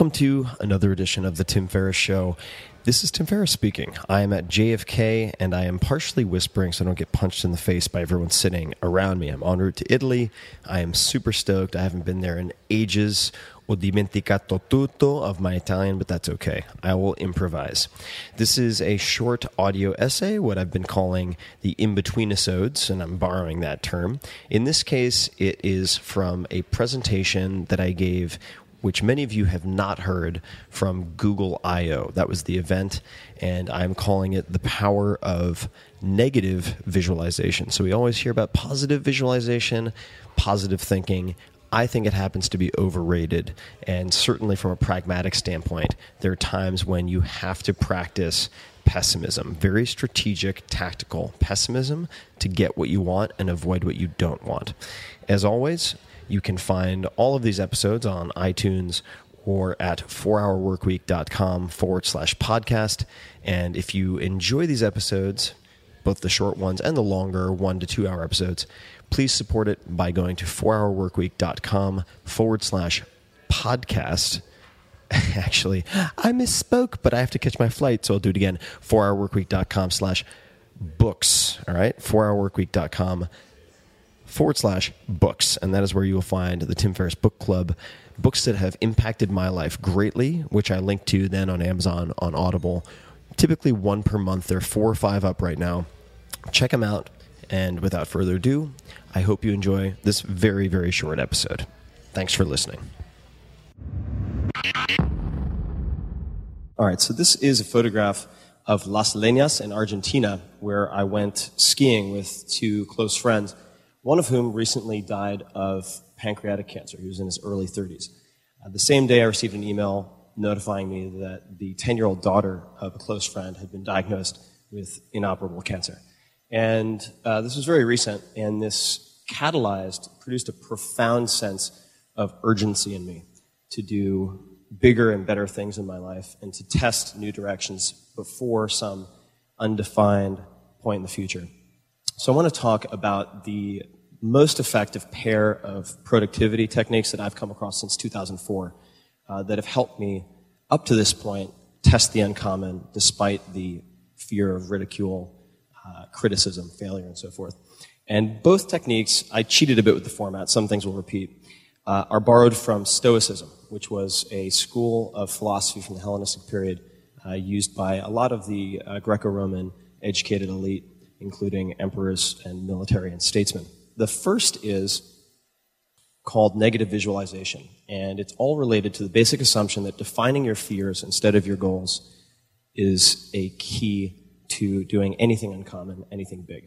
Welcome to another edition of the Tim Ferriss Show. This is Tim Ferriss speaking. I am at JFK and I am partially whispering so I don't get punched in the face by everyone sitting around me. I'm en route to Italy. I am super stoked. I haven't been there in ages. Ho dimenticato tutto of my Italian, but that's okay. I will improvise. This is a short audio essay, what I've been calling the in between episodes, and I'm borrowing that term. In this case, it is from a presentation that I gave which many of you have not heard from Google I/O. That was the event, and I'm calling it the power of negative visualization. So we always hear about positive visualization, positive thinking. I think it happens to be overrated, and certainly from a pragmatic standpoint, there are times when you have to practice pessimism, very strategic, tactical pessimism to get what you want and avoid what you don't want. As always, you can find all of these episodes on iTunes or at 4hourworkweek.com forward slash podcast. And if you enjoy these episodes, both the short ones and the longer one to two hour episodes, please support it by going to 4hourworkweek.com forward slash podcast. Actually, I misspoke, but I have to catch my flight, so I'll do it again. 4hourworkweek.com slash books. All right, 4hourworkweek.com forward slash books. And that is where you will find the Tim Ferriss Book Club, books that have impacted my life greatly, which I link to then on Amazon, on Audible. Typically one per month. There are four or five up right now. Check them out. And without further ado, I hope you enjoy this very, very short episode. Thanks for listening. All right, so this is a photograph of Las Leñas in Argentina, where I went skiing with two close friends one of whom recently died of pancreatic cancer. He was in his early 30s. Uh, the same day, I received an email notifying me that the 10 year old daughter of a close friend had been diagnosed with inoperable cancer. And uh, this was very recent, and this catalyzed, produced a profound sense of urgency in me to do bigger and better things in my life and to test new directions before some undefined point in the future. So I want to talk about the most effective pair of productivity techniques that I've come across since 2004 uh, that have helped me up to this point test the uncommon despite the fear of ridicule, uh, criticism, failure, and so forth. And both techniques, I cheated a bit with the format, some things will repeat, uh, are borrowed from Stoicism, which was a school of philosophy from the Hellenistic period uh, used by a lot of the uh, Greco Roman educated elite, including emperors and military and statesmen. The first is called negative visualization, and it's all related to the basic assumption that defining your fears instead of your goals is a key to doing anything uncommon, anything big.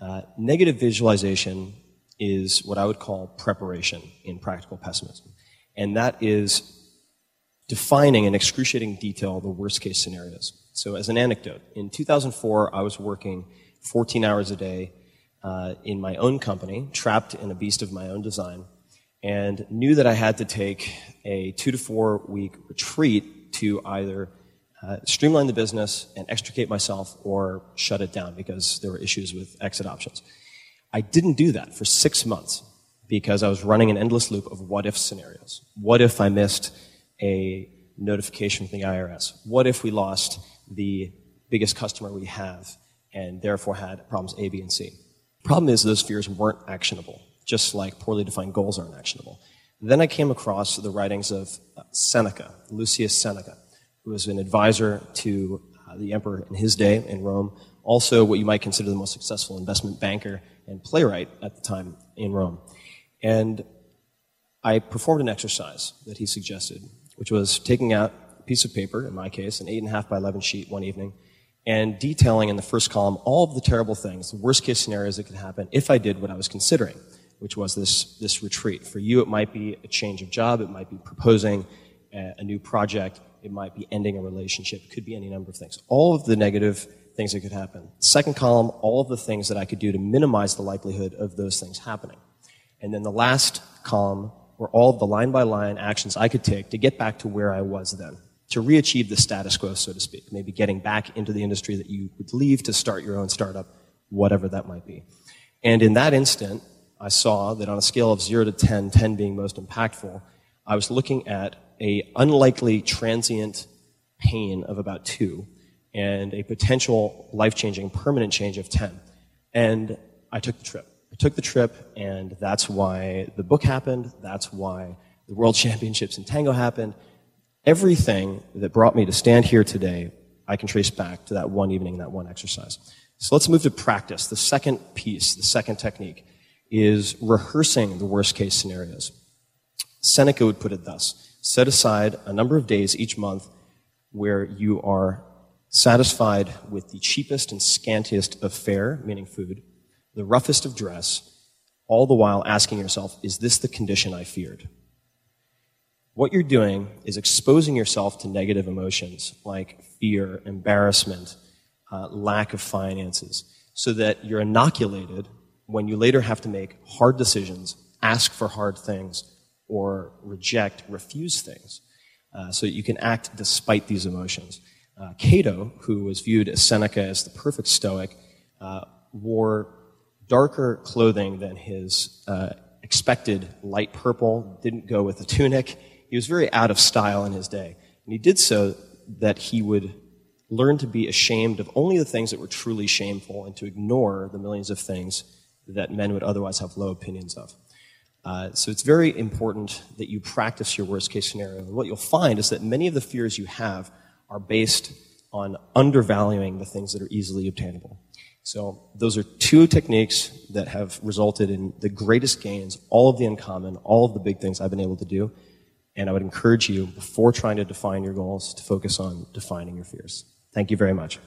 Uh, negative visualization is what I would call preparation in practical pessimism. And that is defining in excruciating detail the worst case scenarios. So, as an anecdote, in 2004, I was working 14 hours a day uh, in my own company, trapped in a beast of my own design, and knew that I had to take a two to four week retreat to either uh, streamline the business and extricate myself or shut it down because there were issues with exit options. I didn't do that for six months because I was running an endless loop of what if scenarios. What if I missed a notification from the IRS? What if we lost the biggest customer we have and therefore had problems A, B, and C? Problem is those fears weren't actionable, just like poorly defined goals aren't actionable. Then I came across the writings of Seneca, Lucius Seneca, who was an advisor to uh, the emperor in his day in Rome, also what you might consider the most successful investment banker and playwright at the time in Rome. And I performed an exercise that he suggested, which was taking out a piece of paper, in my case, an 8.5 by 11 sheet one evening, and detailing in the first column all of the terrible things, the worst case scenarios that could happen if I did what I was considering, which was this, this retreat. For you, it might be a change of job, it might be proposing a, a new project, it might be ending a relationship, it could be any number of things. All of the negative things that could happen. Second column, all of the things that I could do to minimize the likelihood of those things happening. And then the last column were all the line by line actions I could take to get back to where I was then, to re-achieve the status quo, so to speak. Maybe getting back into the industry that you would leave to start your own startup, whatever that might be. And in that instant, I saw that on a scale of 0 to 10, 10 being most impactful, I was looking at a unlikely transient pain of about 2 and a potential life changing permanent change of 10. And I took the trip. I took the trip, and that's why the book happened. That's why the World Championships in Tango happened. Everything that brought me to stand here today, I can trace back to that one evening, that one exercise. So let's move to practice. The second piece, the second technique, is rehearsing the worst case scenarios. Seneca would put it thus set aside a number of days each month where you are satisfied with the cheapest and scantiest of fare, meaning food, the roughest of dress, all the while asking yourself, is this the condition I feared? What you're doing is exposing yourself to negative emotions like fear, embarrassment, uh, lack of finances, so that you're inoculated when you later have to make hard decisions, ask for hard things, or reject, refuse things, uh, so that you can act despite these emotions. Uh, Cato, who was viewed as Seneca as the perfect Stoic, uh, wore darker clothing than his uh, expected light purple, didn't go with the tunic. He was very out of style in his day. And he did so that he would learn to be ashamed of only the things that were truly shameful and to ignore the millions of things that men would otherwise have low opinions of. Uh, so it's very important that you practice your worst case scenario. And what you'll find is that many of the fears you have are based on undervaluing the things that are easily obtainable. So those are two techniques that have resulted in the greatest gains, all of the uncommon, all of the big things I've been able to do. And I would encourage you, before trying to define your goals, to focus on defining your fears. Thank you very much.